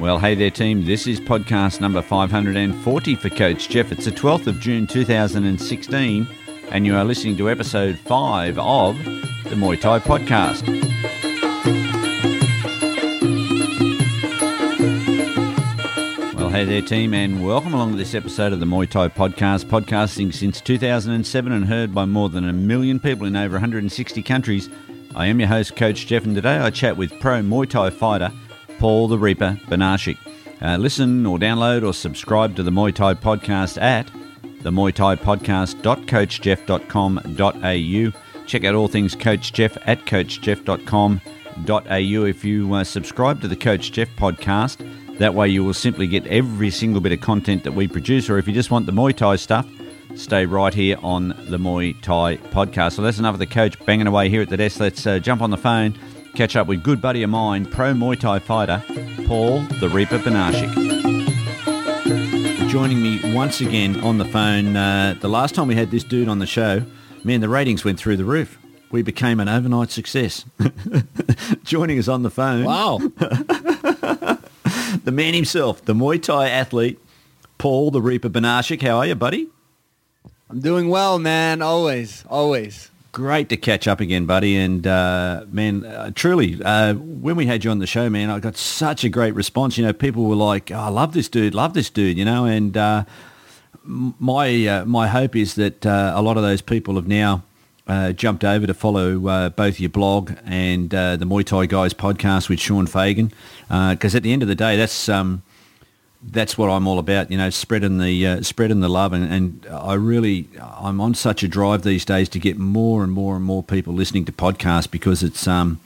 Well, hey there, team. This is podcast number 540 for Coach Jeff. It's the 12th of June 2016, and you are listening to episode 5 of the Muay Thai Podcast. Well, hey there, team, and welcome along to this episode of the Muay Thai Podcast, podcasting since 2007 and heard by more than a million people in over 160 countries. I am your host, Coach Jeff, and today I chat with pro Muay Thai fighter Paul the Reaper Banasiak. Uh, listen or download or subscribe to the Muay Thai podcast at the Muay Thai podcast.coachjeff.com.au. Check out all things Coach Jeff at coachjeff.com.au. If you uh, subscribe to the Coach Jeff podcast, that way you will simply get every single bit of content that we produce. Or if you just want the Muay Thai stuff, stay right here on the Muay Thai podcast. So that's enough of the coach banging away here at the desk. Let's uh, jump on the phone catch up with good buddy of mine, pro Muay Thai fighter Paul the Reaper Banasiak. Joining me once again on the phone. Uh, the last time we had this dude on the show, man, the ratings went through the roof. We became an overnight success. Joining us on the phone. Wow. the man himself, the Muay Thai athlete, Paul the Reaper Banasiak. How are you, buddy? I'm doing well, man. Always, always. Great to catch up again, buddy. And uh, man, uh, truly, uh, when we had you on the show, man, I got such a great response. You know, people were like, oh, "I love this dude, love this dude," you know. And uh, my uh, my hope is that uh, a lot of those people have now jumped over to follow both your blog and the Muay Thai Guys podcast with Sean Fagan, because at the end of the day, that's um, that's what I'm all about, you know, spreading the uh, spreading the love, and, and I really I'm on such a drive these days to get more and more and more people listening to podcasts because it's um,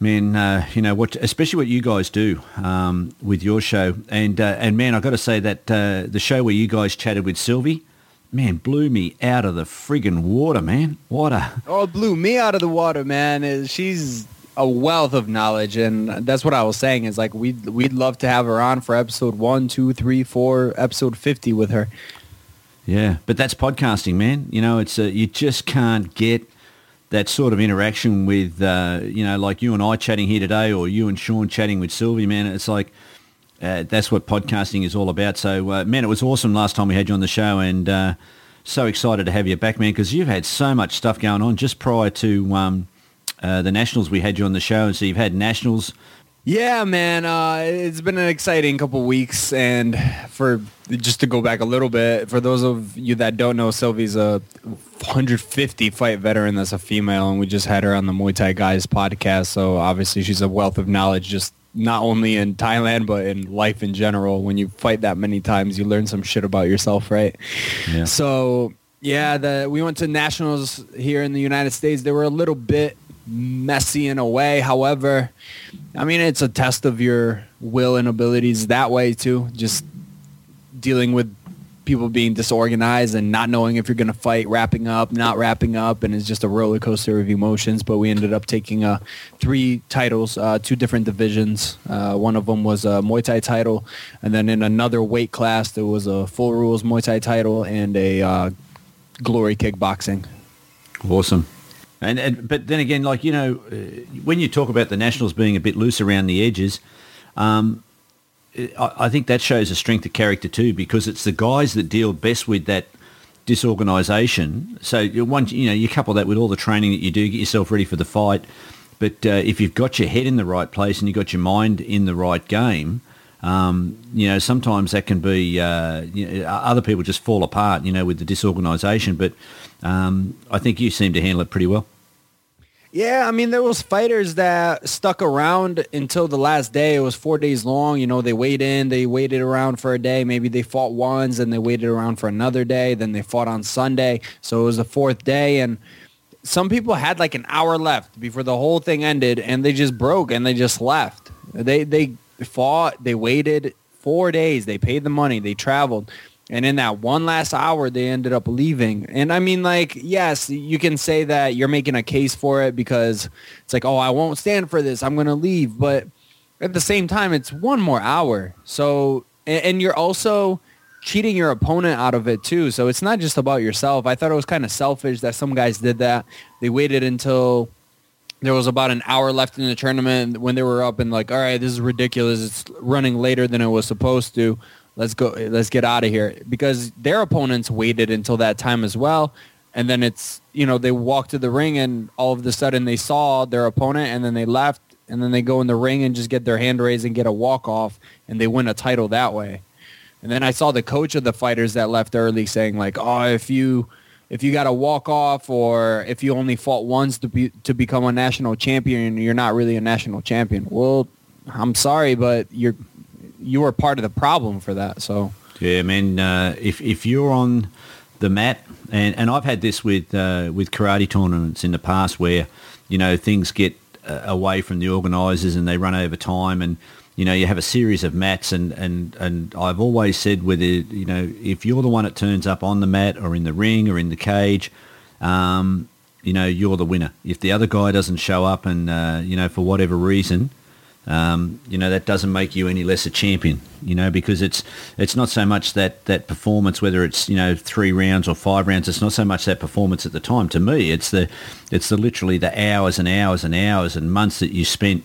man, uh, you know what, especially what you guys do um, with your show, and uh, and man, I got to say that uh, the show where you guys chatted with Sylvie, man, blew me out of the friggin' water, man. A oh, blew me out of the water, man. She's a wealth of knowledge, and that's what I was saying. Is like we'd we'd love to have her on for episode one, two, three, four, episode fifty with her. Yeah, but that's podcasting, man. You know, it's a, you just can't get that sort of interaction with uh, you know, like you and I chatting here today, or you and Sean chatting with Sylvie. Man, it's like uh, that's what podcasting is all about. So, uh, man, it was awesome last time we had you on the show, and uh, so excited to have you back, man, because you've had so much stuff going on just prior to. Um, uh, the Nationals. We had you on the show, and so you've had Nationals. Yeah, man, uh, it's been an exciting couple weeks, and for just to go back a little bit, for those of you that don't know, Sylvie's a 150 fight veteran that's a female, and we just had her on the Muay Thai Guys podcast. So obviously, she's a wealth of knowledge, just not only in Thailand but in life in general. When you fight that many times, you learn some shit about yourself, right? Yeah. So yeah, the we went to nationals here in the United States. They were a little bit messy in a way. However, I mean, it's a test of your will and abilities that way too. Just dealing with people being disorganized and not knowing if you're going to fight, wrapping up, not wrapping up, and it's just a roller coaster of emotions. But we ended up taking uh, three titles, uh, two different divisions. Uh, one of them was a Muay Thai title, and then in another weight class there was a full rules Muay Thai title and a uh, glory kickboxing. Awesome. And, and but then again, like you know, uh, when you talk about the Nationals being a bit loose around the edges, um, I, I, think that shows a strength of character too, because it's the guys that deal best with that disorganisation. So one, you know, you couple that with all the training that you do, get yourself ready for the fight. But uh, if you've got your head in the right place and you've got your mind in the right game, um, you know, sometimes that can be, uh, you know, other people just fall apart, you know, with the disorganisation. But um, I think you seem to handle it pretty well. Yeah, I mean, there was fighters that stuck around until the last day. It was four days long. You know, they waited in, they waited around for a day. Maybe they fought once and they waited around for another day. Then they fought on Sunday. So it was the fourth day. And some people had like an hour left before the whole thing ended and they just broke and they just left. They, they fought, they waited four days. They paid the money. They traveled. And in that one last hour, they ended up leaving. And I mean, like, yes, you can say that you're making a case for it because it's like, oh, I won't stand for this. I'm going to leave. But at the same time, it's one more hour. So, and, you're also cheating your opponent out of it too. So it's not just about yourself. I thought it was kind of selfish that some guys did that. They waited until there was about an hour left in the tournament when they were up and like, all right, this is ridiculous. It's running later than it was supposed to. Let's go. Let's get out of here because their opponents waited until that time as well. And then it's, you know, they walk to the ring and all of a sudden they saw their opponent and then they left and then they go in the ring and just get their hand raised and get a walk off and they win a title that way. And then I saw the coach of the fighters that left early saying like, oh, if you if you got to walk off or if you only fought once to be to become a national champion, you're not really a national champion. Well, I'm sorry, but you're you were part of the problem for that. So yeah, man. Uh, if if you're on the mat, and, and I've had this with uh, with karate tournaments in the past where you know things get uh, away from the organisers and they run over time and you know, you have a series of mats and, and, and I've always said whether, you know, if you're the one that turns up on the mat or in the ring or in the cage, um, you know, you're the winner. If the other guy doesn't show up and, uh, you know, for whatever reason, um, you know, that doesn't make you any less a champion, you know, because it's, it's not so much that, that performance, whether it's, you know, three rounds or five rounds, it's not so much that performance at the time. To me, it's the, it's the literally the hours and hours and hours and months that you spent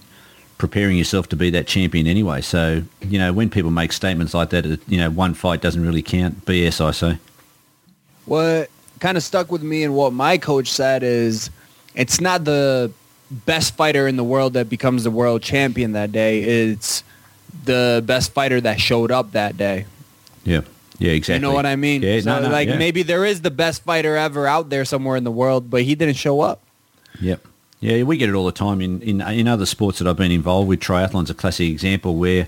preparing yourself to be that champion anyway. So, you know, when people make statements like that, you know, one fight doesn't really count. BS, I say. What kind of stuck with me and what my coach said is it's not the best fighter in the world that becomes the world champion that day. It's the best fighter that showed up that day. Yeah. Yeah, exactly. You know what I mean? Yeah, so no, no, like yeah. maybe there is the best fighter ever out there somewhere in the world, but he didn't show up. Yep. Yeah, we get it all the time in, in, in other sports that I've been involved with. Triathlon's a classic example where,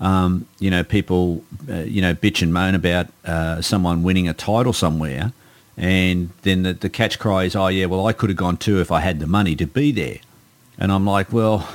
um, you know, people, uh, you know, bitch and moan about uh, someone winning a title somewhere. And then the, the catch cry is, oh, yeah, well, I could have gone too if I had the money to be there. And I'm like, well,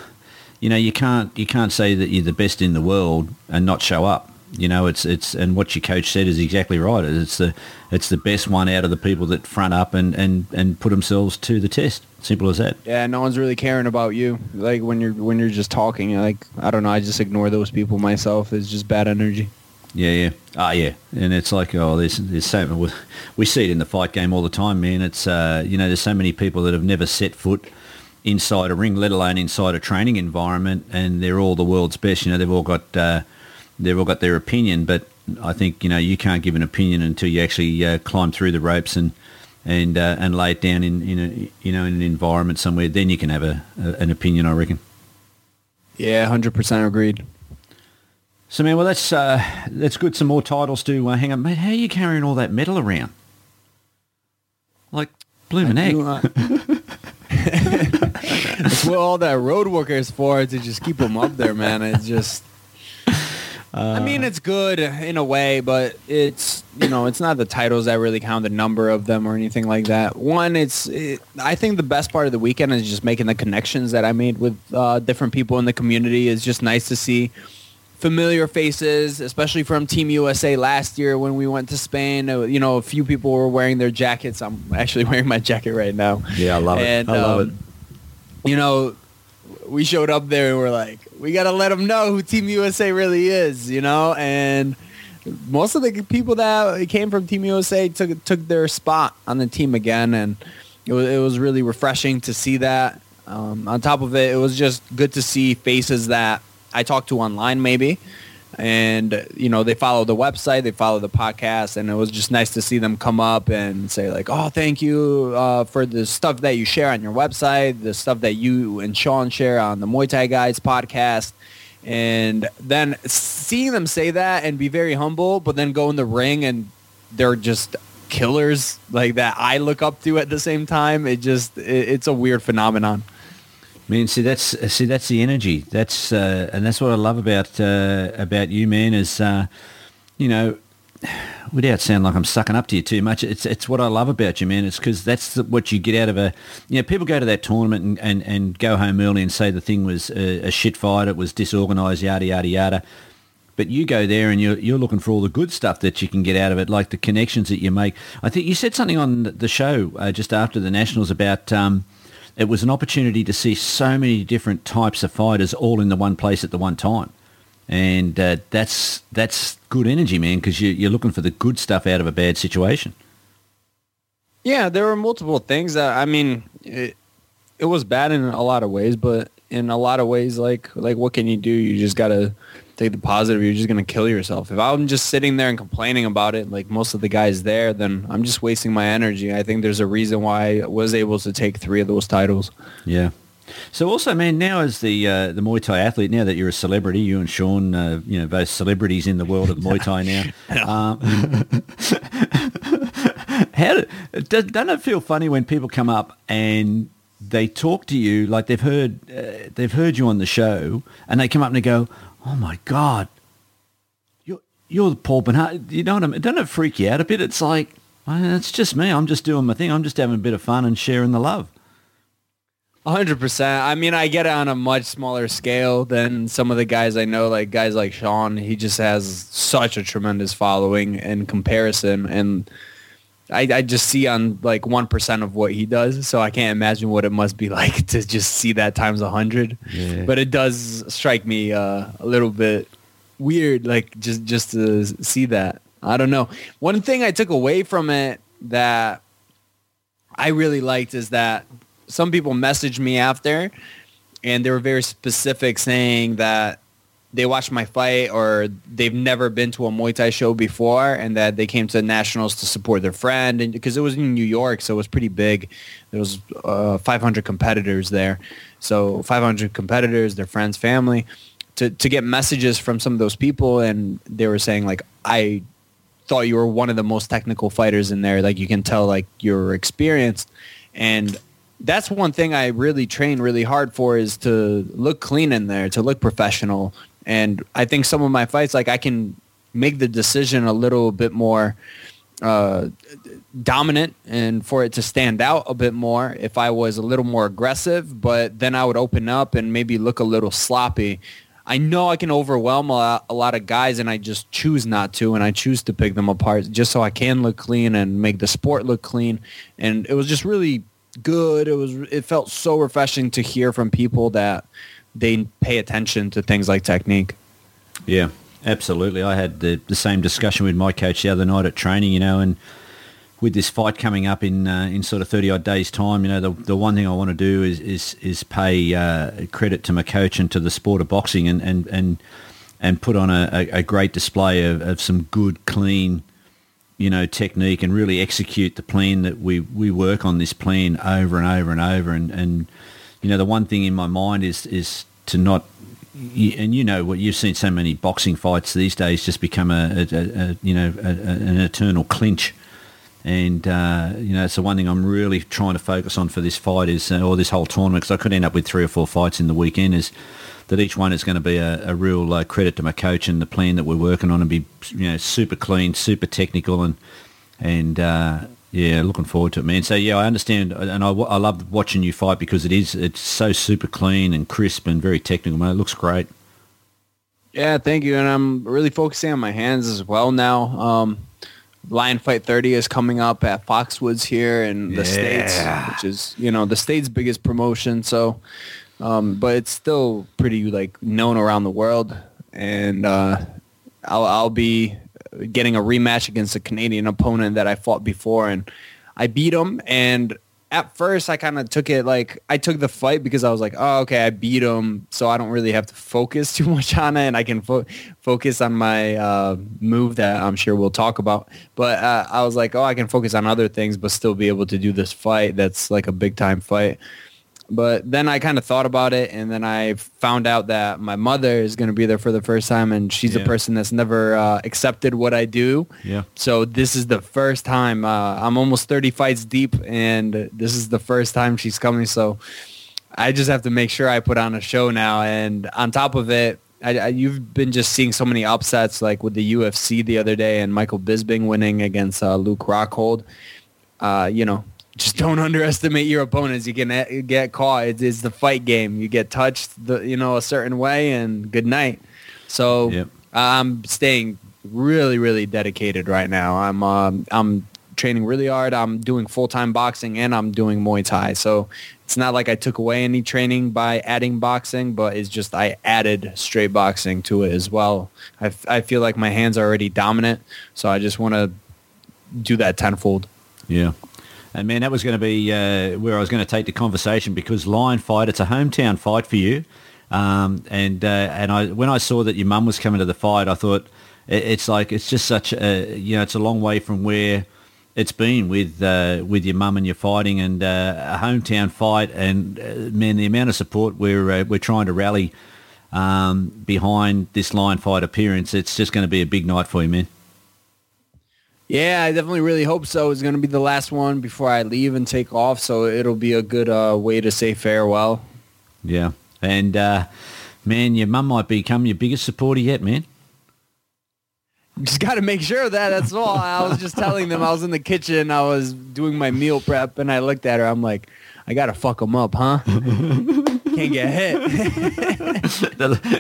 you know, you can't, you can't say that you're the best in the world and not show up. You know, it's it's and what your coach said is exactly right. It's the it's the best one out of the people that front up and, and, and put themselves to the test. Simple as that. Yeah, no one's really caring about you. Like when you're when you're just talking, like I don't know, I just ignore those people myself. It's just bad energy. Yeah, yeah. Ah, yeah. And it's like, oh, there's there's so we see it in the fight game all the time, man. It's uh, you know, there's so many people that have never set foot inside a ring, let alone inside a training environment, and they're all the world's best. You know, they've all got uh, they've all got their opinion, but I think you know you can't give an opinion until you actually uh, climb through the ropes and and uh, and lay it down in, in a you know in an environment somewhere. Then you can have a, a an opinion, I reckon. Yeah, hundred percent agreed. So man, well that's uh, that's good. Some more titles to uh, hang up, mate. How are you carrying all that metal around? Like blooming egg. That's what all that road worker is for to just keep them up there, man. It's just. I mean, it's good in a way, but it's you know, it's not the titles that really count, the number of them or anything like that. One, it's it, I think the best part of the weekend is just making the connections that I made with uh, different people in the community. It's just nice to see familiar faces, especially from Team USA last year when we went to Spain. Uh, You know, a few people were wearing their jackets. I'm actually wearing my jacket right now. Yeah, I love it. I love um, You know, we showed up there and we're like, we got to let them know who Team USA really is, you know? And most of the people that came from Team USA took took their spot on the team again, and it was, it was really refreshing to see that. Um, on top of it, it was just good to see faces that I talked to online maybe, and you know they follow the website, they follow the podcast, and it was just nice to see them come up and say like, "Oh, thank you uh, for the stuff that you share on your website, the stuff that you and Sean share on the Muay Thai Guys podcast." And then seeing them say that and be very humble, but then go in the ring and they're just killers like that I look up to at the same time. It just it, it's a weird phenomenon. Man, see that's see that's the energy. That's uh, and that's what I love about uh, about you, man. Is uh, you know, without sound like I'm sucking up to you too much, it's it's what I love about you, man. It's because that's the, what you get out of a. You know, people go to that tournament and, and, and go home early and say the thing was a, a shit fight, it was disorganised, yada yada yada. But you go there and you're you're looking for all the good stuff that you can get out of it, like the connections that you make. I think you said something on the show uh, just after the nationals about. Um, it was an opportunity to see so many different types of fighters all in the one place at the one time. And uh, that's that's good energy, man, because you, you're looking for the good stuff out of a bad situation. Yeah, there were multiple things that I mean. It, it was bad in a lot of ways, but in a lot of ways, like like what can you do? You just gotta take the positive. You're just gonna kill yourself. If I'm just sitting there and complaining about it, like most of the guys there, then I'm just wasting my energy. I think there's a reason why I was able to take three of those titles. Yeah. So also, man, now as the uh, the Muay Thai athlete, now that you're a celebrity, you and Sean, uh, you know, both celebrities in the world of Muay Thai now. um, how do, doesn't it feel funny when people come up and they talk to you like they've heard uh, they've heard you on the show, and they come up and they go, "Oh my god, you're you're the Paul Bernard." You know what I mean? Doesn't it freak you out a bit? It's like well, it's just me. I'm just doing my thing. I'm just having a bit of fun and sharing the love hundred percent. I mean, I get it on a much smaller scale than some of the guys I know, like guys like Sean. He just has such a tremendous following in comparison, and I, I just see on like one percent of what he does. So I can't imagine what it must be like to just see that times a hundred. Yeah. But it does strike me uh, a little bit weird, like just just to see that. I don't know. One thing I took away from it that I really liked is that some people messaged me after and they were very specific saying that they watched my fight or they've never been to a Muay Thai show before and that they came to nationals to support their friend and because it was in New York so it was pretty big there was uh, 500 competitors there so 500 competitors their friends family to to get messages from some of those people and they were saying like I thought you were one of the most technical fighters in there like you can tell like you're experienced and that's one thing I really train really hard for is to look clean in there, to look professional. And I think some of my fights, like I can make the decision a little bit more uh, dominant and for it to stand out a bit more if I was a little more aggressive, but then I would open up and maybe look a little sloppy. I know I can overwhelm a lot, a lot of guys and I just choose not to and I choose to pick them apart just so I can look clean and make the sport look clean. And it was just really good. It was it felt so refreshing to hear from people that they pay attention to things like technique. Yeah, absolutely. I had the, the same discussion with my coach the other night at training, you know, and with this fight coming up in uh, in sort of 30 odd days time, you know, the, the one thing I want to do is is, is pay uh, credit to my coach and to the sport of boxing and, and, and, and put on a, a, great display of, of some good, clean, you know, technique and really execute the plan that we, we work on this plan over and over and over. And, and, you know, the one thing in my mind is, is to not, and you know what you've seen so many boxing fights these days just become a, a, a you know, a, an eternal clinch. And, uh, you know, it's the one thing I'm really trying to focus on for this fight is, uh, or this whole tournament, because I could end up with three or four fights in the weekend, is that each one is going to be a, real uh, credit to my coach and the plan that we're working on and be you know super clean, super technical, and and uh, yeah, looking forward to it, man. So yeah, I understand, and I, I love watching you fight because it is it's so super clean and crisp and very technical, man. It looks great. Yeah, thank you, and I'm really focusing on my hands as well now. Um, Lion Fight 30 is coming up at Foxwoods here in the yeah. states, which is you know the state's biggest promotion. So um, but it's still pretty like known around the world. And uh, I'll, I'll be getting a rematch against a Canadian opponent that I fought before, and I beat him. And at first, I kind of took it like I took the fight because I was like, oh, okay, I beat him, so I don't really have to focus too much on it, and I can fo- focus on my uh, move that I'm sure we'll talk about. But uh, I was like, oh, I can focus on other things, but still be able to do this fight that's like a big time fight. But then I kind of thought about it, and then I found out that my mother is going to be there for the first time, and she's yeah. a person that's never uh, accepted what I do. Yeah. So this is the first time. Uh, I'm almost 30 fights deep, and this is the first time she's coming. So I just have to make sure I put on a show now. And on top of it, I, I, you've been just seeing so many upsets, like with the UFC the other day, and Michael Bisping winning against uh, Luke Rockhold. Uh, you know, just don't underestimate your opponents. You can get caught. It's, it's, the fight game. You get touched, the, you know, a certain way, and good night. So yep. I'm staying really, really dedicated right now. I'm um, I'm training really hard. I'm doing full time boxing and I'm doing Muay Thai. So it's not like I took away any training by adding boxing, but it's just I added straight boxing to it as well. I, f- I feel like my hands are already dominant, so I just want to do that tenfold. Yeah. And man, that was going to be uh, where I was going to take the conversation because Lion Fight, it's a hometown fight for you. Um, and uh, and I when I saw that your mum was coming to the fight, I thought it, it's like it's just such a you know it's a long way from where it's been with uh, with your mum and your fighting and uh, a hometown fight. And uh, man, the amount of support we're uh, we're trying to rally um, behind this Lion Fight appearance, it's just going to be a big night for you, man. Yeah, I definitely really hope so. It's going to be the last one before I leave and take off, so it'll be a good uh, way to say farewell. Yeah, and uh, man, your mum might become your biggest supporter yet, man. Just got to make sure of that. That's all. I was just telling them I was in the kitchen. I was doing my meal prep, and I looked at her. I'm like, I got to fuck them up, huh? Can't get hit.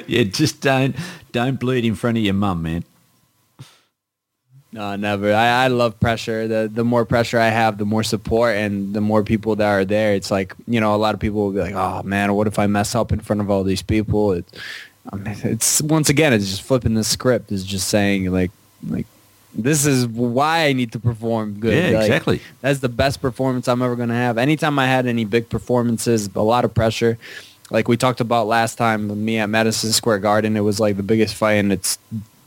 yeah, just don't don't bleed in front of your mum, man. No, never. I, I love pressure. The the more pressure I have, the more support and the more people that are there. It's like, you know, a lot of people will be like, oh, man, what if I mess up in front of all these people? It, I mean, it's once again, it's just flipping the script. It's just saying like, like this is why I need to perform good. Yeah, like, exactly. That's the best performance I'm ever going to have. Anytime I had any big performances, a lot of pressure, like we talked about last time, me at Madison Square Garden, it was like the biggest fight and it's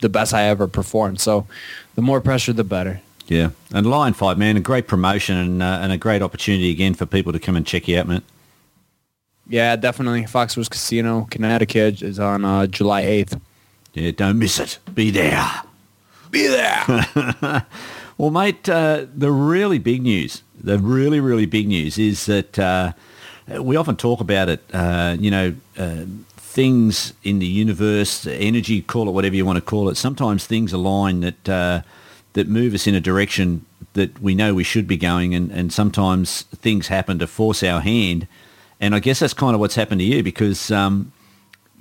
the best I ever performed. So the more pressure, the better. Yeah, and Lion Fight, man, a great promotion and, uh, and a great opportunity again for people to come and check you out, man. Yeah, definitely. Foxwoods Casino, Connecticut is on uh, July 8th. Yeah, don't miss it. Be there. Be there. well, mate, uh, the really big news, the really, really big news is that uh, we often talk about it, uh, you know, uh, things in the universe, energy, call it whatever you want to call it. Sometimes things align that uh, that move us in a direction that we know we should be going, and, and sometimes things happen to force our hand. And I guess that's kind of what's happened to you because, um,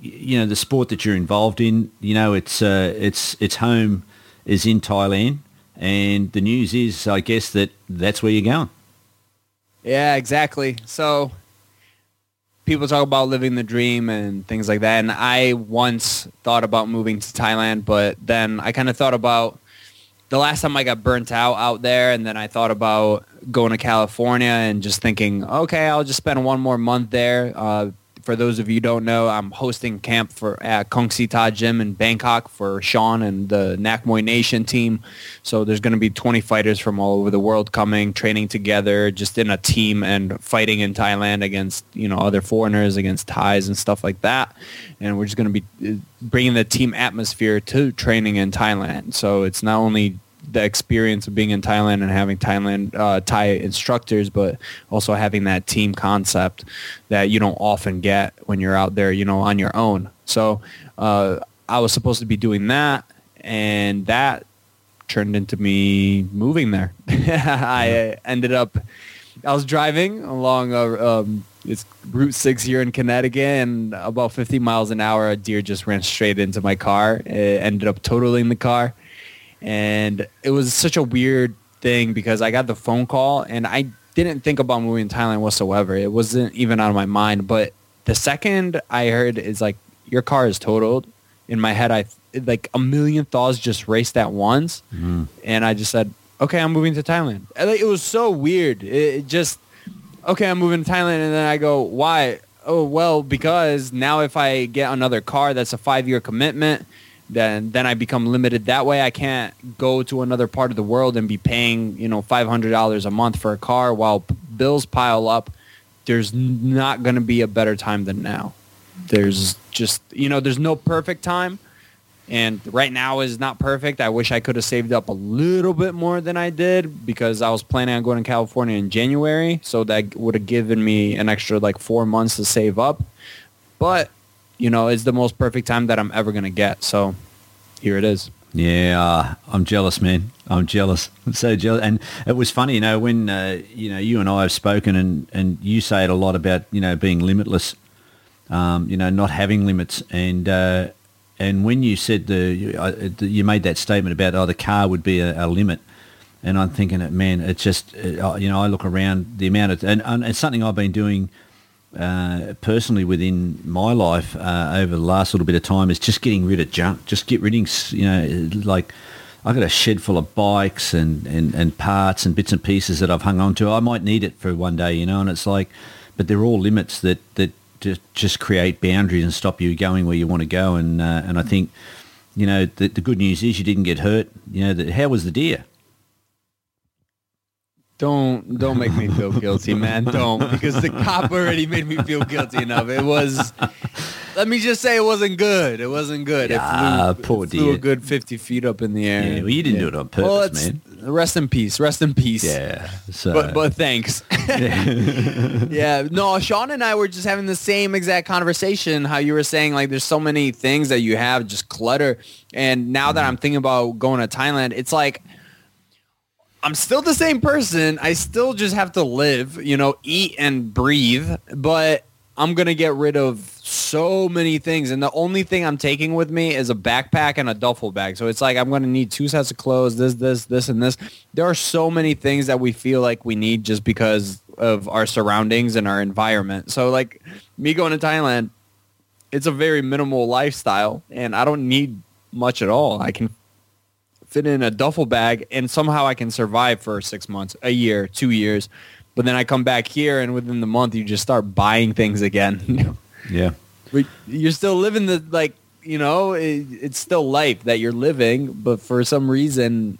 you know, the sport that you're involved in, you know, it's uh, it's its home is in Thailand, and the news is, I guess that that's where you're going. Yeah, exactly. So people talk about living the dream and things like that. And I once thought about moving to Thailand, but then I kind of thought about the last time I got burnt out out there. And then I thought about going to California and just thinking, okay, I'll just spend one more month there. Uh, for those of you don't know, I'm hosting camp for at Kong Ta Gym in Bangkok for Sean and the Nak Muay Nation team. So there's going to be 20 fighters from all over the world coming, training together, just in a team and fighting in Thailand against you know other foreigners, against Thais and stuff like that. And we're just going to be uh, bringing the team atmosphere to training in Thailand. So it's not only the experience of being in Thailand and having Thailand uh, Thai instructors, but also having that team concept that you don't often get when you're out there, you know, on your own. So uh, I was supposed to be doing that, and that turned into me moving there. I ended up, I was driving along a, um, it's Route 6 here in Connecticut, and about 50 miles an hour, a deer just ran straight into my car. It ended up totaling the car and it was such a weird thing because I got the phone call and I didn't think about moving to Thailand whatsoever. It wasn't even out of my mind. But the second I heard is like your car is totaled, in my head I like a million thoughts just raced at once, mm. and I just said, "Okay, I'm moving to Thailand." And it was so weird. It just okay, I'm moving to Thailand, and then I go, "Why?" Oh well, because now if I get another car, that's a five year commitment then then I become limited that way. I can't go to another part of the world and be paying you know five hundred dollars a month for a car while bills pile up. There's not going to be a better time than now. There's just you know there's no perfect time, and right now is not perfect. I wish I could have saved up a little bit more than I did because I was planning on going to California in January, so that would have given me an extra like four months to save up. But you know, it's the most perfect time that I'm ever going to get. So here it is. Yeah, I'm jealous, man. I'm jealous. I'm so jealous. And it was funny, you know, when, uh, you know, you and I have spoken and, and you say it a lot about, you know, being limitless, um, you know, not having limits. And, uh, and when you said the, uh, you made that statement about, oh, the car would be a, a limit. And I'm thinking, man, it's just, uh, you know, I look around the amount of, and, and it's something I've been doing – uh, personally within my life uh, over the last little bit of time is just getting rid of junk. Just get rid of, you know, like I got a shed full of bikes and, and, and parts and bits and pieces that I've hung on to. I might need it for one day, you know, and it's like, but they're all limits that, that just, create boundaries and stop you going where you want to go. And, uh, and I think, you know, the, the good news is you didn't get hurt. You know, the, how was the deer? Don't don't make me feel guilty, man. Don't because the cop already made me feel guilty enough. It was. Let me just say it wasn't good. It wasn't good. It Ah, flew, poor it flew a good fifty feet up in the air. Yeah, well, you didn't do it on purpose, Well, man. Rest in peace. Rest in peace. Yeah. So, But but thanks. yeah. No, Sean and I were just having the same exact conversation. How you were saying like there's so many things that you have just clutter, and now that I'm thinking about going to Thailand, it's like I'm still the same person. I still just have to live, you know, eat and breathe, but I'm going to get rid of so many things. And the only thing I'm taking with me is a backpack and a duffel bag. So it's like I'm going to need two sets of clothes, this, this, this, and this. There are so many things that we feel like we need just because of our surroundings and our environment. So like me going to Thailand, it's a very minimal lifestyle and I don't need much at all. I can fit in a duffel bag and somehow I can survive for six months, a year, two years. But then I come back here and within the month you just start buying things again. yeah. but you're still living the like you know it, it's still life that you're living, but for some reason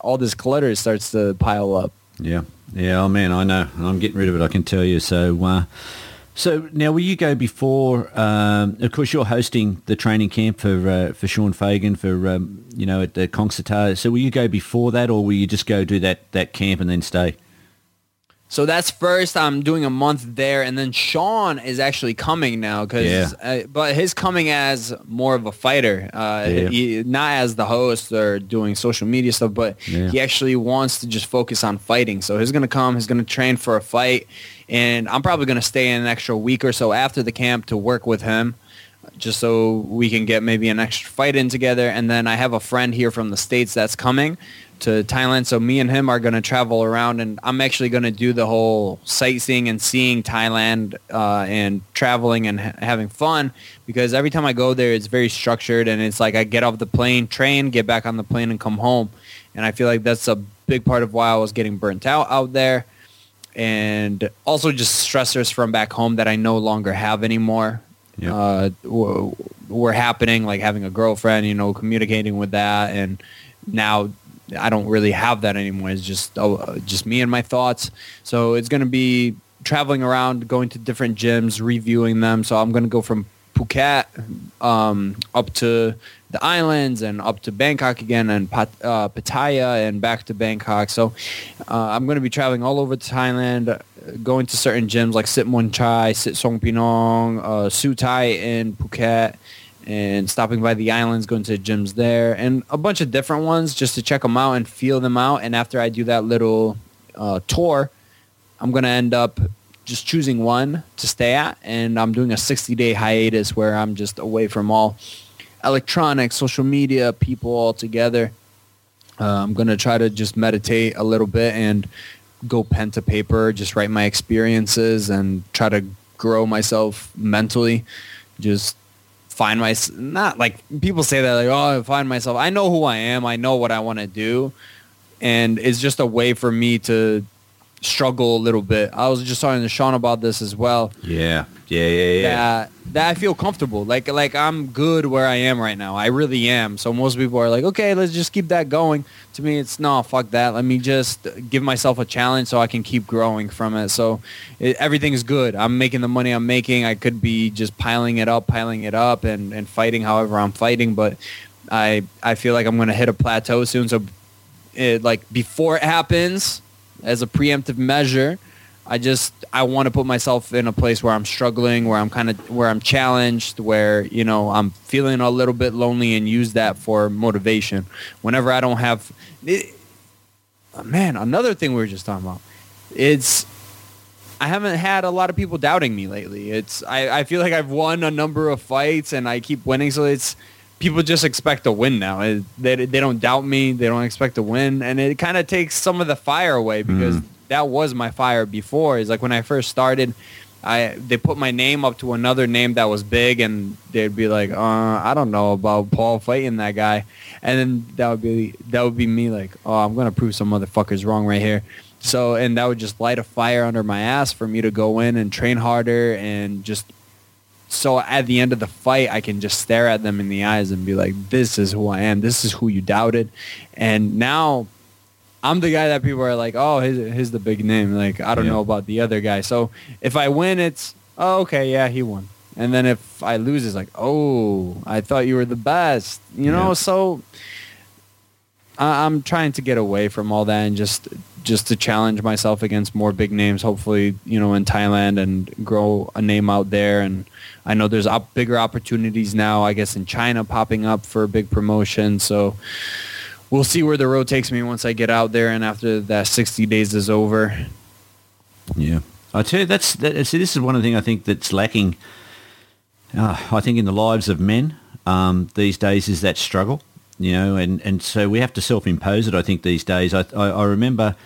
all this clutter starts to pile up. Yeah, yeah. Oh man, I know. I'm getting rid of it. I can tell you. So, uh, so now will you go before? Um, of course, you're hosting the training camp for uh, for Sean Fagan for um, you know at the Concert. So will you go before that, or will you just go do that that camp and then stay? So that's first. I'm doing a month there, and then Sean is actually coming now because, Yeah. uh, but his coming as more of a fighter, uh, Yeah. he, not as the host or doing social media stuff, but Yeah. he actually wants to just focus on fighting. So he's gonna come. He's gonna train for a fight, and I'm probably gonna stay an extra week or so after the camp to work with him. Just so we can get maybe an extra fight in together, and then I have a friend here from the states that's coming, to Thailand. So me and him are going to travel around, and I'm actually going to do the whole sightseeing and seeing Thailand uh, and traveling and ha- having fun. Because every time I go there, it's very structured, and it's like I get off the plane, train, get back on the plane, and come home. And I feel like that's a big part of why I was getting burnt out out there, and also just stressors from back home that I no longer have anymore. Yep. Uh, w- were happening, like having a girlfriend, you know, communicating with that, and now I don't really have that anymore. It's just uh, just me and my thoughts. So it's going to be traveling around, going to different gyms, reviewing them. So I'm going to go from Phuket um, up to the islands and up to Bangkok again and Pat, uh, Pattaya and back to Bangkok. So uh, I'm going to be traveling all over Thailand, going to certain gyms like Sit Mon Chai, Sit Song Pinong, uh, Sutai in Phuket and stopping by the islands, going to gyms there, and a bunch of different ones just to check them out and feel them out. And after I do that little uh, tour, I'm going to end up just choosing one to stay at, and I'm doing a 60-day hiatus where I'm just away from all electronics, social media, people all together. Uh, I'm going to try to just meditate a little bit and go pen to paper, just write my experiences and try to grow myself mentally. Just find my not like people say that like oh I find myself I know who I am I know what I want to do and it's just a way for me to struggle a little bit. I was just talking to Sean about this as well. Yeah, yeah, yeah, yeah. that that I feel comfortable. Like like I'm good where I am right now. I really am. So most people are like okay let's just keep that going. To me it's no fuck that. Let me just give myself a challenge so I can keep growing from it. So it, everything's good. I'm making the money I'm making. I could be just piling it up piling it up and and fighting however I'm fighting but I I feel like I'm gonna hit a plateau soon. So it like before it happens as a preemptive measure I just I want to put myself in a place where I'm struggling, where I'm kind of where I'm challenged, where you know I'm feeling a little bit lonely, and use that for motivation. Whenever I don't have, it, man, another thing we were just talking about, it's I haven't had a lot of people doubting me lately. It's I, I feel like I've won a number of fights and I keep winning, so it's people just expect to win now. It, they they don't doubt me. They don't expect to win, and it kind of takes some of the fire away because that was my fire before. Is like when I first started, I they put my name up to another name that was big, and they'd be like, uh, I don't know about Paul fighting that guy, and then that would be that would be me like, oh, I'm gonna prove some motherfuckers wrong right here. So and that would just light a fire under my ass for me to go in and train harder and just so at the end of the fight I can just stare at them in the eyes and be like, this is who I am. This is who you doubted. And now I'm the guy that people are like, oh, his, his the big name. Like, I don't Yeah. know about the other guy. So if I win, it's, oh, okay, yeah, he won. And then if I lose, it's like, oh, I thought you were the best. You know, Yeah. so I- I'm trying to get away from all that and just just to challenge myself against more big names. Hopefully, you know, in Thailand and grow a name out there. And I know there's op- bigger opportunities now. I guess in China popping up for a big promotion. So we'll see where the road takes me once I get out there and after that 60 days is over. Yeah, I tell you, that's that, see, this is one of the things I think that's lacking. Uh, I think in the lives of men um, these days is that struggle, you know, and, and so we have to self-impose it. I think these days. I I, I remember,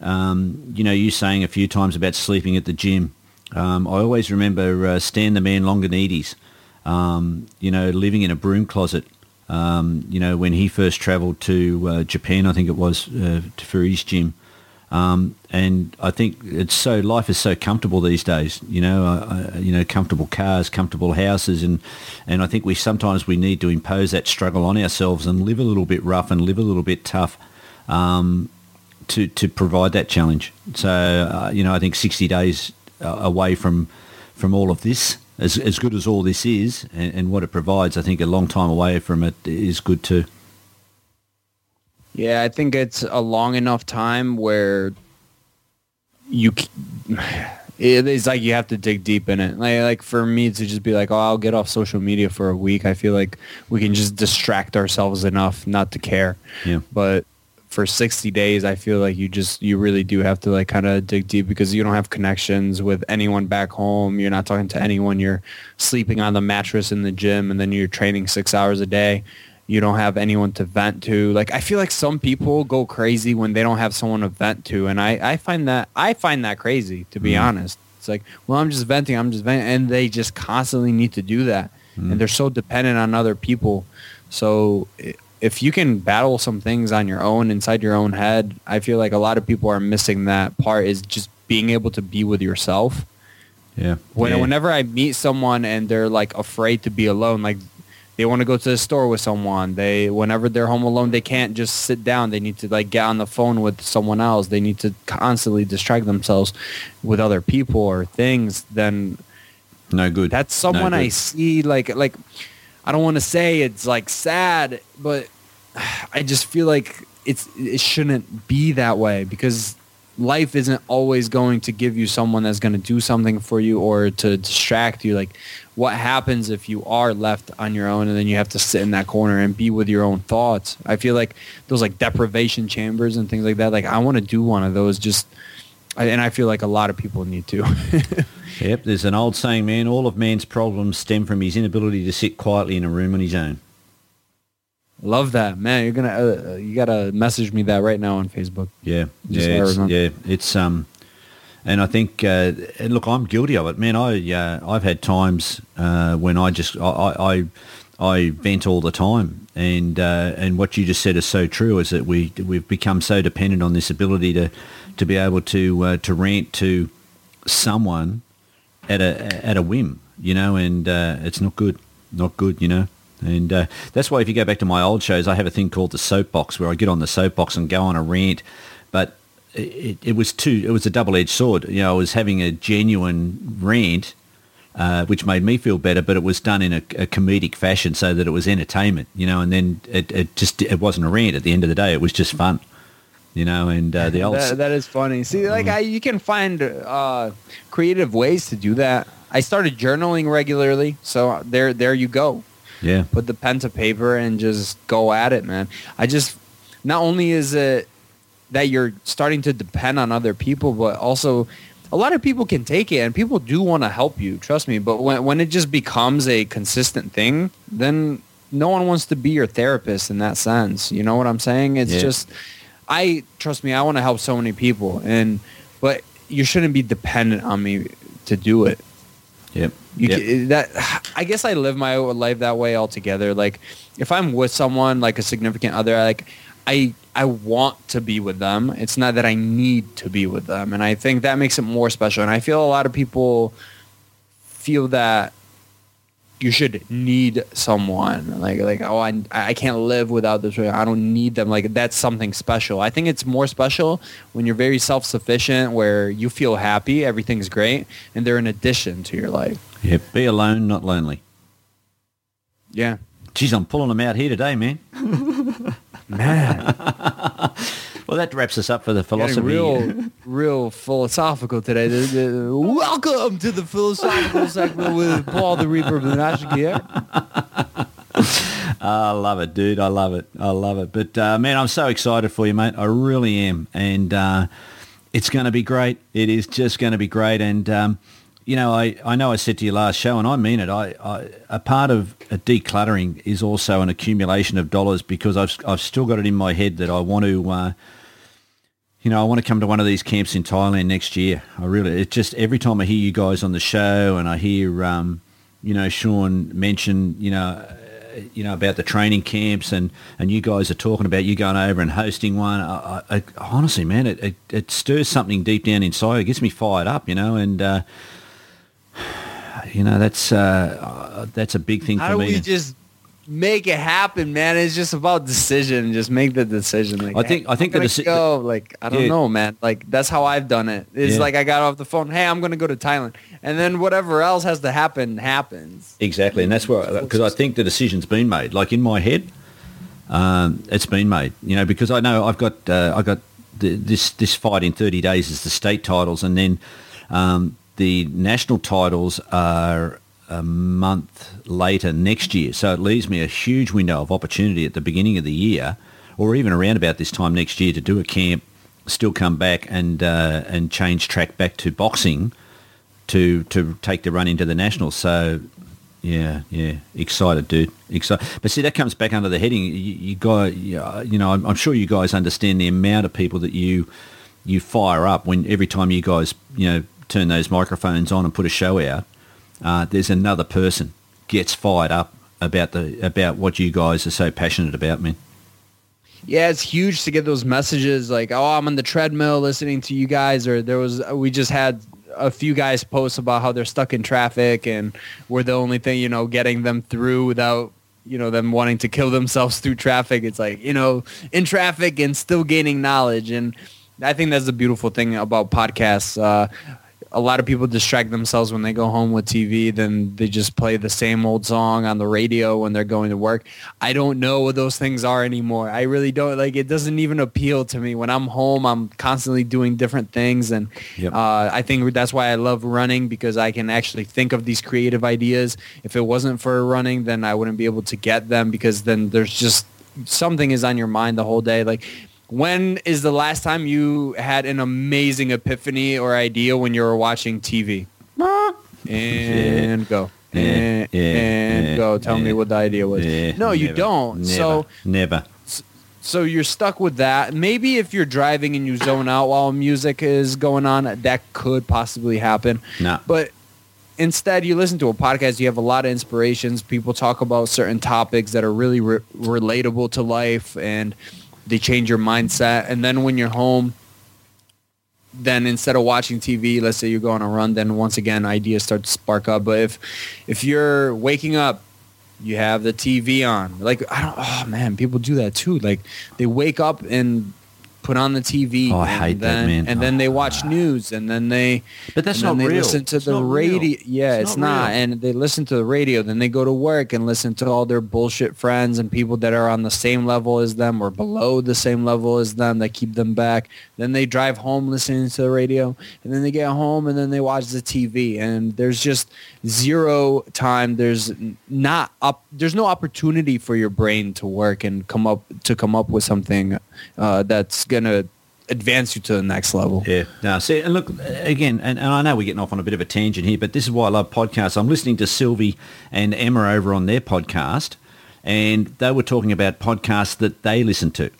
um, you know, you saying a few times about sleeping at the gym. Um, I always remember uh, Stan the Man Longinidis, um, you know, living in a broom closet. Um, you know, when he first travelled to uh, Japan, I think it was uh, for his gym. Um, and I think it's so life is so comfortable these days. You know, uh, uh, you know, comfortable cars, comfortable houses, and and I think we sometimes we need to impose that struggle on ourselves and live a little bit rough and live a little bit tough um, to to provide that challenge. So uh, you know, I think sixty days uh, away from from all of this, as as good as all this is, and, and what it provides, I think a long time away from it is good too. Yeah, I think it's a long enough time where you it's like you have to dig deep in it. Like like for me to just be like, "Oh, I'll get off social media for a week." I feel like we can just distract ourselves enough not to care. Yeah. But for 60 days, I feel like you just you really do have to like kind of dig deep because you don't have connections with anyone back home. You're not talking to anyone. You're sleeping on the mattress in the gym and then you're training 6 hours a day you don't have anyone to vent to. Like I feel like some people go crazy when they don't have someone to vent to, and I, I find that I find that crazy to be mm. honest. It's like, well, I'm just venting, I'm just venting, and they just constantly need to do that, and mm. they're so dependent on other people. So if you can battle some things on your own inside your own head, I feel like a lot of people are missing that part. Is just being able to be with yourself Yeah. when, yeah. whenever I meet someone and they're like afraid to be alone, like they want to go to the store with someone. They whenever they're home alone, they can't just sit down. They need to like get on the phone with someone else. They need to constantly distract themselves with other people or things. Then no good. that's someone No I see like like I don't want to say it's like sad, but I just feel like it's it shouldn't be that way because life isn't always going to give you someone that's going to do something for you or to distract you. Like what happens if you are left on your own and then you have to sit in that corner and be with your own thoughts? I feel like those like deprivation chambers and things like that like i want to do one of those just and i feel like a lot of people need to. Yep, there's an old saying, man, all of man's problems stem from his inability to sit quietly in a room on his own. Love that, man. You're gonna uh, uh, you gotta message me that right now on Facebook. Yeah, Just yeah, it's, yeah. It's um, and I think uh, and look, I'm guilty of it, man. I uh, I've had times uh, when I just I, I I vent all the time, and uh, and what you just said is so true. Is that we we've become so dependent on this ability to to be able to uh, to rant to someone at a at a whim, you know, and uh, it's not good, not good, you know. And uh, that's why if you go back to my old shows, I have a thing called the soapbox where I get on the soapbox and go on a rant. But it, it was too, it was a double-edged sword. You know, I was having a genuine rant, uh, which made me feel better, but it was done in a, a comedic fashion so that it was entertainment, you know, and then it, it just, it wasn't a rant at the end of the day. It was just fun, you know, and uh, the old... That, that is funny. See, Mm-hmm. like I, you can find uh, creative ways to do that. I started journaling regularly, so there there you go. Yeah. Put the pen to paper and just go at it, man. I just not only is it that you're starting to depend on other people, but also a lot of people can take it and people do want to help you, trust me. But when when it just becomes a consistent thing, then no one wants to be your therapist in that sense. You know what I'm saying? It's Yeah. just I trust me, I want to help so many people and but you shouldn't be dependent on me to do it. Yep. You yep. that I guess I live my life that way altogether. Like if I'm with someone like a significant other, like I I want to be with them. It's not that I need to be with them, and I think that makes it more special. And I feel a lot of people feel that you should need someone like like oh I I can't live without this I don't need them like that's something special. I think it's more special when you're very self-sufficient where you feel happy, everything's great and they're an addition to your life. yeah Be alone, not lonely. Yeah. Geez, I'm pulling them out here today, man. Man, Well, that wraps us up for the philosophy. real real philosophical today. The- the- welcome to the philosophical segment with Paul the Reaper Banasiak here. I love it, dude. I love it. I love it. But uh, man, I'm so excited for you, mate. I really am, and uh, it's going to be great. It is just going to be great. And um, you know, I, I know I said to you last show, and I mean it. I, I a part of a decluttering is also an accumulation of dollars because I've I've still got it in my head that I want to. Uh, you know, I want to come to one of these camps in Thailand next year. I really, it's just every time I hear you guys on the show and I hear, um, you know, Sean mention, you know, uh, you know about the training camps and, and you guys are talking about you going over and hosting one. I, I, I, honestly, man, it, it, it stirs something deep down inside. It gets me fired up, you know, and uh, you know that's uh, uh, that's a big thing How for do me. we just make it happen, man? It's just about decision. Just make the decision. Like, I think- hey, I think I'm the go. Like I don't Yeah. know, man. Like that's how I've done it. It's Yeah. like I got off the phone. Hey, I'm gonna go to Thailand, and then whatever else has to happen happens. Exactly, and that's where because I think the decision's been made. Like in my head, um, it's been made. You know, because I know I've got uh, I got the, this this fight in thirty days is the state titles, and then um, the national titles are a month later next year. So it leaves me a huge window of opportunity at the beginning of the year, or even around about this time next year, to do a camp, still come back and uh, and change track back to boxing to to take the run into the nationals. So yeah, yeah, excited, dude, excited. But see, that comes back under the heading. You, you got, you know, I'm, I'm sure you guys understand the amount of people that you you fire up when every time you guys, you know, turn those microphones on and put a show out. Uh, there's another person gets fired up about the about what you guys are so passionate about, man. Yeah, it's huge to get those messages like, "Oh, I'm on the treadmill listening to you guys," or there was we just had a few guys post about how they're stuck in traffic and we're the only thing you know getting them through without you know them wanting to kill themselves through traffic. It's like you know in traffic and still gaining knowledge, and I think that's the beautiful thing about podcasts. Uh, a lot of people distract themselves when they go home with TV. Then they just play the same old song on the radio when they're going to work. I don't know what those things are anymore. I really don't like. It doesn't even appeal to me. When I'm home, I'm constantly doing different things, and Yep. uh, I think that's why I love running because I can actually think of these creative ideas. If it wasn't for running, then I wouldn't be able to get them because then there's just something is on your mind the whole day. Like when is the last time you had an amazing epiphany or idea when you were watching TV? And go. And, and go. Tell me what the idea was. No, you never, don't. Never, So never. so you're stuck with that. Maybe if you're driving and you zone out while music is going on, that could possibly happen. No. But instead, you listen to a podcast. You have a lot of inspirations. People talk about certain topics that are really re- relatable to life, and they change your mindset. And then when you're home, then instead of watching TV, let's say you go on a run, then once again ideas start to spark up. But if if you're waking up, you have the TV on. Like I don't. Oh man, people do that too. Like they wake up and put on the TV. Oh, I and hate that, then, man. And then they Oh. watch news, and then they. But that's not they real. Listen to It's the not real. radio. Yeah, It's it's, not not. And they listen to the radio. Then they go to work and listen to all their bullshit friends and people that are on the same level as them or below the same level as them that keep them back. Then they drive home listening to the radio, and then they get home and then they watch the TV. And there's just zero time. There's not up. There's no opportunity for your brain to work and come up to come up with something uh, that's gonna advance you to the next level. Yeah. No, see, and look, again, and, and I know we're getting off on a bit of a tangent here, but this is why I love podcasts. I'm listening to Sylvie and Emma over on their podcast, and they were talking about podcasts that they listen to.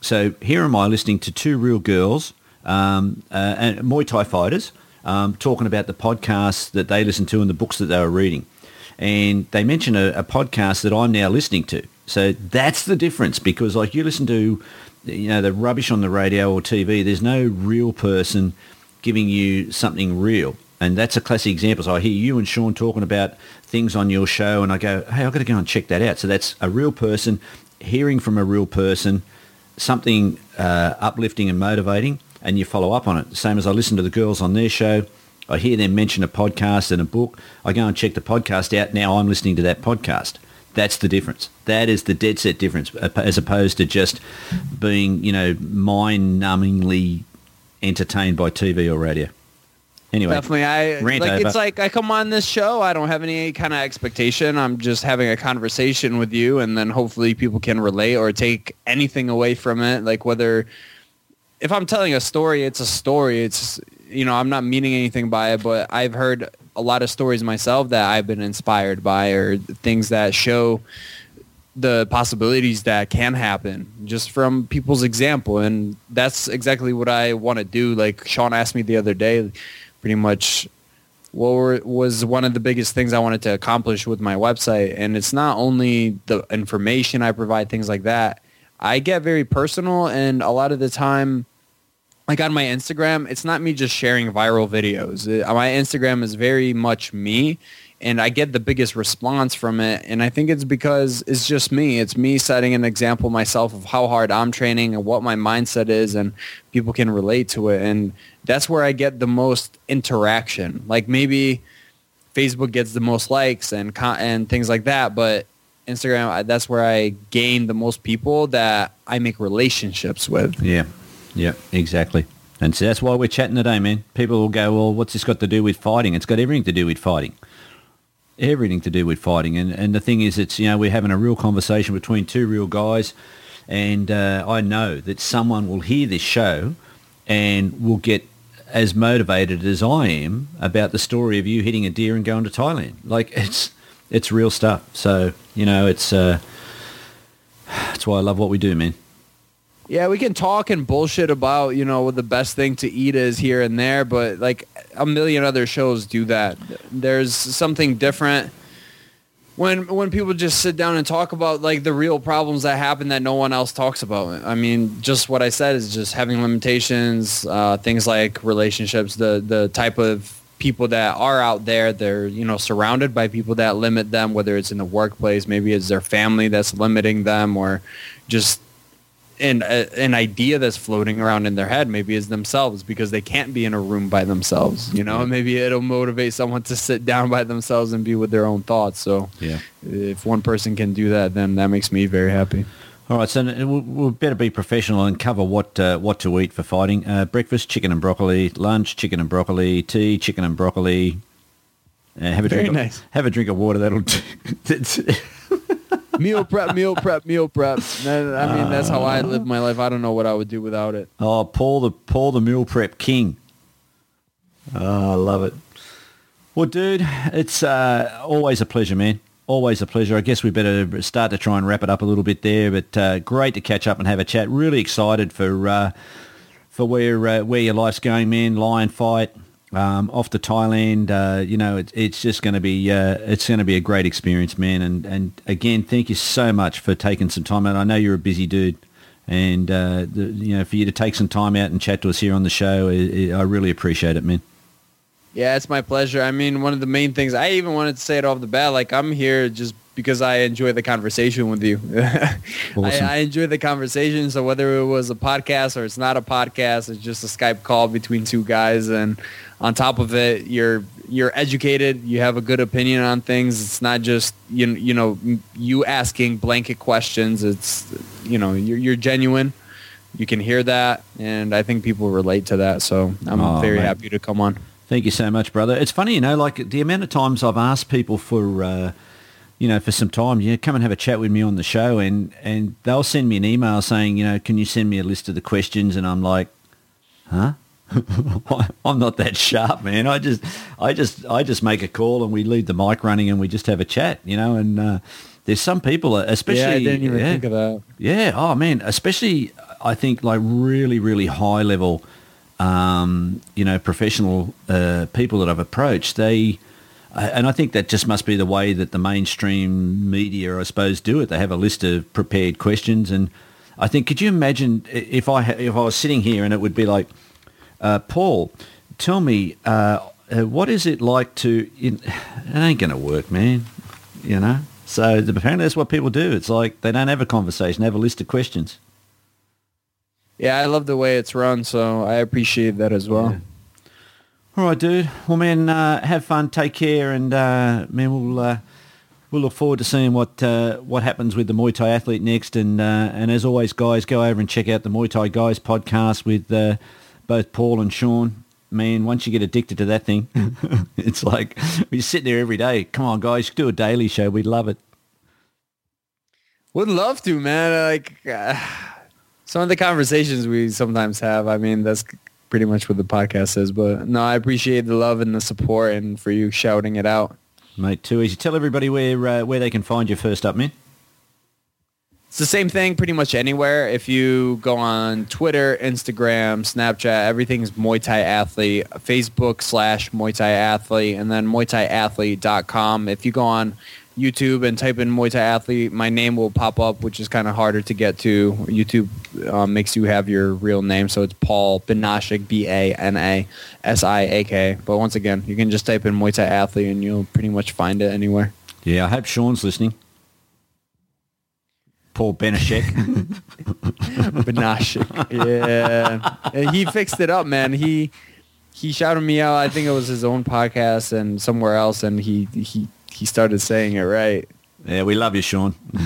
So here am I listening to two real girls, um, uh, and Muay Thai fighters, um, talking about the podcasts that they listened to and the books that they were reading. And they mentioned a, a podcast that I'm now listening to. So that's the difference because like you listen to, you know, the rubbish on the radio or TV, there's no real person giving you something real. And that's a classic example. So I hear you and Sean talking about things on your show and I go, hey, I've got to go and check that out. So that's a real person hearing from a real person, something uh, uplifting and motivating, and you follow up on it. Same as I listen to the girls on their show. I hear them mention a podcast and a book. I go and check the podcast out. Now I'm listening to that podcast. That's the difference. That is the dead set difference, as opposed to just being, you know, mind-numbingly entertained by TV or radio. Anyway, definitely. I like over. it's like I come on this show. I don't have any kind of expectation. I'm just having a conversation with you, and then hopefully people can relate or take anything away from it. Like whether if I'm telling a story, it's a story. It's you know I'm not meaning anything by it, but I've heard a lot of stories myself that I've been inspired by, or things that show the possibilities that can happen just from people's example. And that's exactly what I want to do. Like Sean asked me the other day pretty much what were, was one of the biggest things I wanted to accomplish with my website. And it's not only the information I provide things like that. I get very personal and a lot of the time like on my Instagram it's not me just sharing viral videos Uh, my Instagram is very much me and I get the biggest response from it. And I think it's because it's just me. It's me setting an example myself of how hard I'm training and what my mindset is and people can relate to it. And that's where I get the most interaction. Like maybe Facebook gets the most likes and and things like that, but Instagram, that's where I gain the most people that I make relationships with. Yeah, yeah, exactly. And so that's why we're chatting today, man. People will go, well, what's this got to do with fighting? It's got everything to do with fighting. Everything to do with fighting. And, and the thing is, it's, you know, we're having a real conversation between two real guys. And uh, I know that someone will hear this show and will get as motivated as I am about the story of you hitting a deer and going to Thailand. Like, it's, it's real stuff. So, you know, it's, uh, that's why I love what we do, man. Yeah, we can talk and bullshit about, you know, what the best thing to eat is here and there, but like a million other shows do that. There's something different when when people just sit down and talk about like the real problems that happen that no one else talks about. I mean, just what I said is just having limitations, uh, things like relationships, the the type of people that are out there, they're, you know, surrounded by people that limit them, whether it's in the workplace, maybe it's their family that's limiting them or just an, a, an idea that's floating around in their head maybe is themselves because they can't be in a room by themselves you know maybe it'll motivate someone to sit down by themselves and be with their own thoughts so Yeah. if one person can do that then that makes me very happy All right, so we'll, we'll better be professional and cover what uh, what to eat for fighting. Uh, breakfast, chicken and broccoli. Lunch, chicken and broccoli. Tea, chicken and broccoli. Uh, have a Very drink. nice. Of, have a drink of water. That'll. do- meal prep meal prep meal prep i mean that's how i live my life i don't know what i would do without it oh, Paul the Paul the meal prep king. Oh, I love it. Well, dude, it's uh, always a pleasure, man. Always a pleasure. I guess we better start to try and wrap it up a little bit there. But uh, great to catch up and have a chat. Really excited for uh, for where uh, where your life's going, man. Lion fight um, off to Thailand. Uh, you know, it, it's just going to be uh, it's going to be a great experience, man. And and again, thank you so much for taking some time out. I know you're a busy dude, and uh, the, you know for you to take some time out and chat to us here on the show, I, I really appreciate it, man. Yeah, it's my pleasure. I mean, one of the main things I even wanted to say it off the bat, like I'm here just because I enjoy the conversation with you. Awesome. I, I enjoy the conversation. So whether it was a podcast or it's not a podcast, it's just a Skype call between two guys. And on top of it, you're you're educated. You have a good opinion on things. It's not just you you know you asking blanket questions. It's you know you're, you're genuine. You can hear that, and I think people relate to that. So I'm Oh, very mate. happy to come on. Thank you so much, brother. It's funny, you know, like the amount of times I've asked people for, uh, you know, for some time, you know, come and have a chat with me on the show, and and they'll send me an email saying, you know, can you send me a list of the questions? And I'm like, huh? I'm not that sharp, man. I just, I just, I just make a call and we leave the mic running and we just have a chat, you know. And uh, there's some people, especially, yeah, I didn't even yeah. think of that. Yeah. Oh man, especially I think like really, really high level um, you know, professional uh, people that I've approached, they, and I think that just must be the way that the mainstream media, I suppose, do it. They have a list of prepared questions, and I think, could you imagine if I if I was sitting here and it would be like, uh, Paul, tell me, uh, uh what is it like to? it ain't going to work, man. You know. So apparently that's what people do. It's like they don't have a conversation; they have a list of questions. Yeah, I love the way it's run, so I appreciate that as well. Yeah. All right, dude. Well, man, uh, have fun, take care, and uh, man, we'll uh, we'll look forward to seeing what uh, what happens with the Muay Thai athlete next. And uh, and as always, guys, go over and check out the Muay Thai Guys podcast with uh, both Paul and Sean. Man, once you get addicted to that thing, it's like we sit there every day. Come on, guys, do a daily show. We'd love it. Would love to, man. Like some of the conversations we sometimes have. I mean, that's pretty much what the podcast is. But no, I appreciate the love and the support and for you shouting it out. Mate, too easy. Tell everybody where uh, where they can find you first up, man. It's the same thing pretty much anywhere. If you go on Twitter, Instagram, Snapchat, everything's Muay Thai Athlete, Facebook slash Muay Thai Athlete, and then MuayThaiAthlete.com. If you go on YouTube and type in Muay Thai athlete, my name will pop up, which is kind of harder to get to. YouTube um, makes you have your real name, so it's Paul Banasiak, B-A-N-A-S-I-A-K. But once again, you can just type in Muay Thai athlete and you'll pretty much find it anywhere. Yeah, I hope Sean's listening. Paul Banasiak. Banasiak, yeah. He fixed it up, man. He he shouted me out. I think it was his own podcast and somewhere else, and he he he started saying it right. Yeah, we love you, Sean.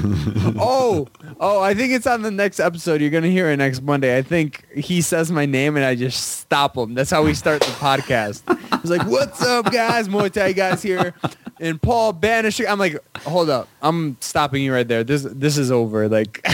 oh, oh, I think it's on the next episode. You're gonna hear it next Monday. I think he says my name and I just stop him. That's how we start the podcast. He's like, "What's up, guys? Muay Thai guys here." And Paul Banish. I'm like, "Hold up, I'm stopping you right there. This this is over." Like,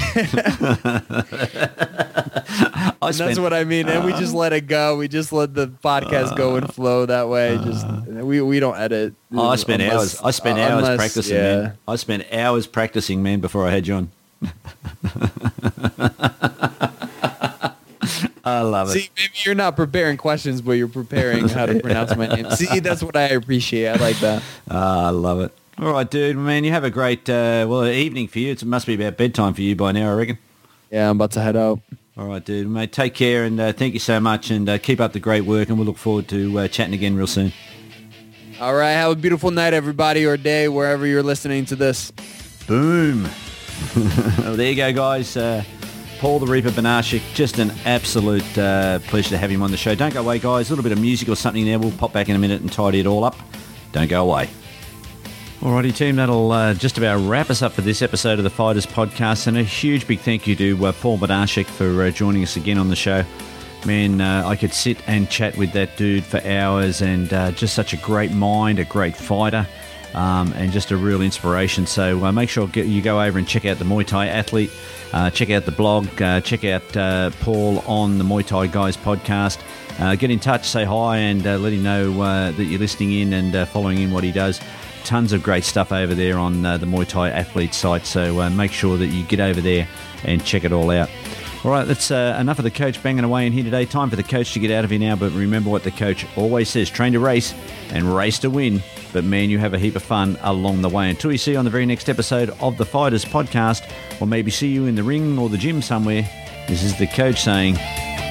that's what I mean. And we just uh-huh. let it go. We just let the podcast go and uh-huh. flow that way. Just uh-huh. we we don't edit. Oh, I spent unless, hours. I spent uh, hours unless, practicing, yeah. man. I spent hours practicing, man, before I had you on. I love it. See, maybe you're not preparing questions, but you're preparing how to pronounce my name. See, that's what I appreciate. I like that. Uh, I love it. All right, dude. Man, you have a great uh, well evening for you. It must be about bedtime for you by now, I reckon. Yeah, I'm about to head out. All right, dude. Mate, take care and uh, thank you so much and uh, keep up the great work and we'll look forward to uh, chatting again real soon. All right. Have a beautiful night, everybody, or day, wherever you're listening to this. Boom. well, there you go, guys. Paul the Reaper Banasiak, just an absolute uh, pleasure to have him on the show. Don't go away, guys. A little bit of music or something there. We'll pop back in a minute and tidy it all up. Don't go away. Alrighty, team, that'll uh, just about wrap us up for this episode of the Fighters Podcast. And a huge big thank you to uh, Paul Banasiak for uh, joining us again on the show. Man, uh, I could sit and chat with that dude for hours and uh, just such a great mind, a great fighter, um, and just a real inspiration. So uh, make sure you go over and check out the Muay Thai Athlete, check out the blog, check out Paul on the Muay Thai Guys podcast. get in touch, say hi, and let him know that you're listening in and following in what he does tons of great stuff over there on uh, the Muay Thai Athlete site. So uh, make sure that you get over there and check it all out. All right, that's uh, enough of the coach banging away in here today. Time for the coach to get out of here now. But remember what the coach always says train to race and race to win. But man, you have a heap of fun along the way. Until we see you on the very next episode of the Fighters Podcast, or maybe see you in the ring or the gym somewhere, this is the coach saying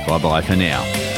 bye bye for now.